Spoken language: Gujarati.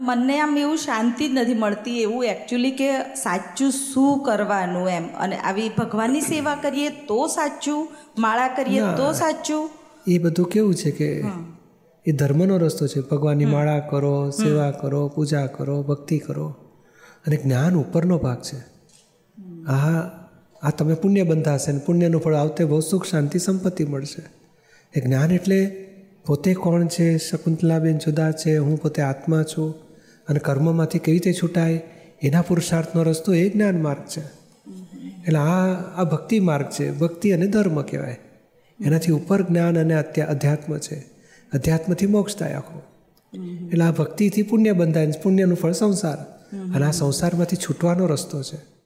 મને આમ એવું શાંતિ જ નથી મળતી એવું એકચ્યુઅલી કે સાચું શું કરવાનું એમ? અને આવી ભગવાનની સેવા કરીએ તો સાચું માળા કરીએ તો સાચું? એ બધું કેવું છે કે એ ધર્મનો રસ્તો છે. ભગવાનની માળા કરો સેવા કરો પૂજા કરો ભક્તિ કરો. અને જ્ઞાન ઉપરનો ભાગ છે. આ આ તમે પુણ્ય બંધાશે ને પુણ્યનું ફળ આવતે બહુ સુખ શાંતિ સંપત્તિ મળશે. એ જ્ઞાન એટલે પોતે કોણ છે? શકુંતલાબેન જુદા છે હું પોતે આત્મા છું. અને કર્મમાંથી કેવી રીતે છૂટાય? એના પુરુષાર્થનો રસ્તો એ જ્ઞાન માર્ગ છે. એટલે આ આ ભક્તિ માર્ગ છે. ભક્તિ અને ધર્મ કહેવાય. એનાથી ઉપર જ્ઞાન અને અત્યા અધ્યાત્મ છે. અધ્યાત્મથી મોક્ષ થાય આખો. એટલે આ ભક્તિથી પુણ્ય બંધાય પુણ્યનું ફળ સંસાર. અને આ સંસારમાંથી છૂટવાનો રસ્તો છે.